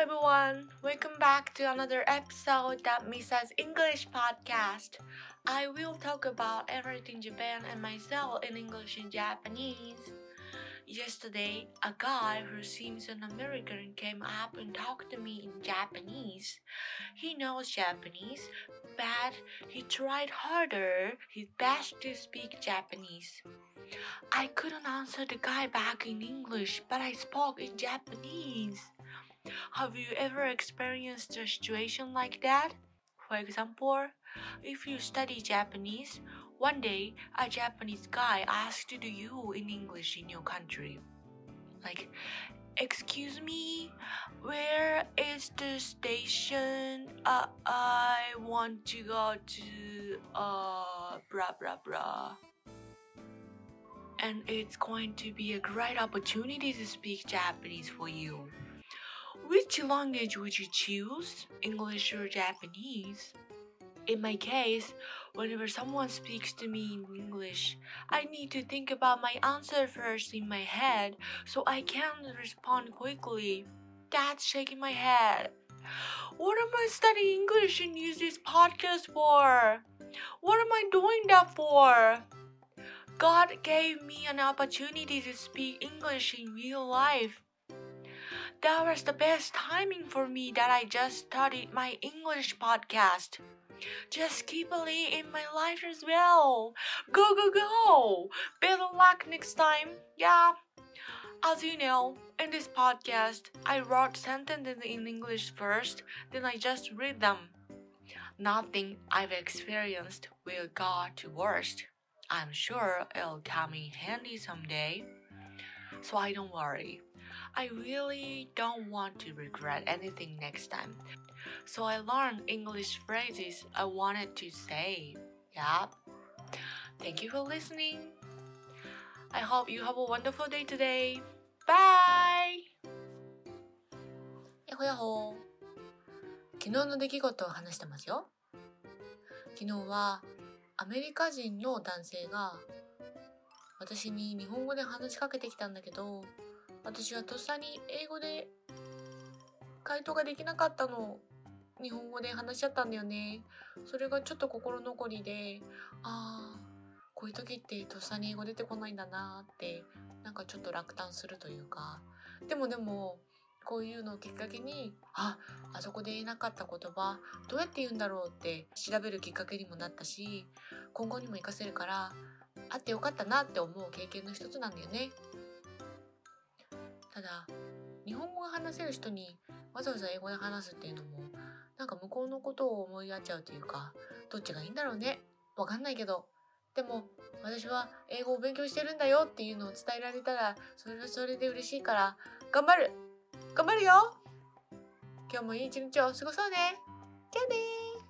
Everyone, welcome back to another episode that Misa's English podcast. I will talk about everything Japan and myself in English and Japanese. Yesterday, a guy who seems an American came up and talked to me in Japanese. He knows Japanese, but he tried harder his best to speak Japanese. I couldn't answer the guy back in English, but I spoke in Japanese. Have you ever experienced a situation like that? For example, if you study Japanese, one day a Japanese guy asked you in English in your country, like, Excuse me, where is the station? Uh, I want to go to, uh, blah blah blah. And it's going to be a great opportunity to speak Japanese for you. Which language would you choose? English or Japanese? In my case, whenever someone speaks to me in English, I need to think about my answer first in my head so I can respond quickly. That's shaking my head. What am I studying English and use this podcast for? What am I doing that for? God gave me an opportunity to speak English in real life that was the best timing for me that I just started my English podcast. Just keep believing in my life as well. Go, go, go! Better luck next time. Yeah. As you know, in this podcast, I wrote sentences in English first, then I just read them. Nothing I've experienced will go to worst. I'm sure it'll come in handy someday. So I don't worry. I really don't want to regret anything next time. So I learned English phrases I wanted to say. Yup. Thank you for listening. I hope you have a wonderful day today. Bye! やほやほ昨日の出来事を話してますよ昨日はアメリカ人の男性が私に日本語で話しかけてきたんだけど私はとっさに英語で回答ができなかったのを日本語で話しちゃったんだよねそれがちょっと心残りでああこういう時ってとっさに英語出てこないんだなってなんかちょっと落胆するというかでもでもこういうのをきっかけにああそこで言えなかった言葉どうやって言うんだろうって調べるきっかけにもなったし今後にも活かせるからあってよかったなって思う経験の一つなんだよね。ただ日本語が話せる人にわざわざ英語で話すっていうのもなんか向こうのことを思いやっちゃうというかどっちがいいんだろうねわかんないけどでも私は英語を勉強してるんだよっていうのを伝えられたらそれはそれで嬉しいから頑張る頑張るよ。今日もいい一日を過ごそうね。じゃあね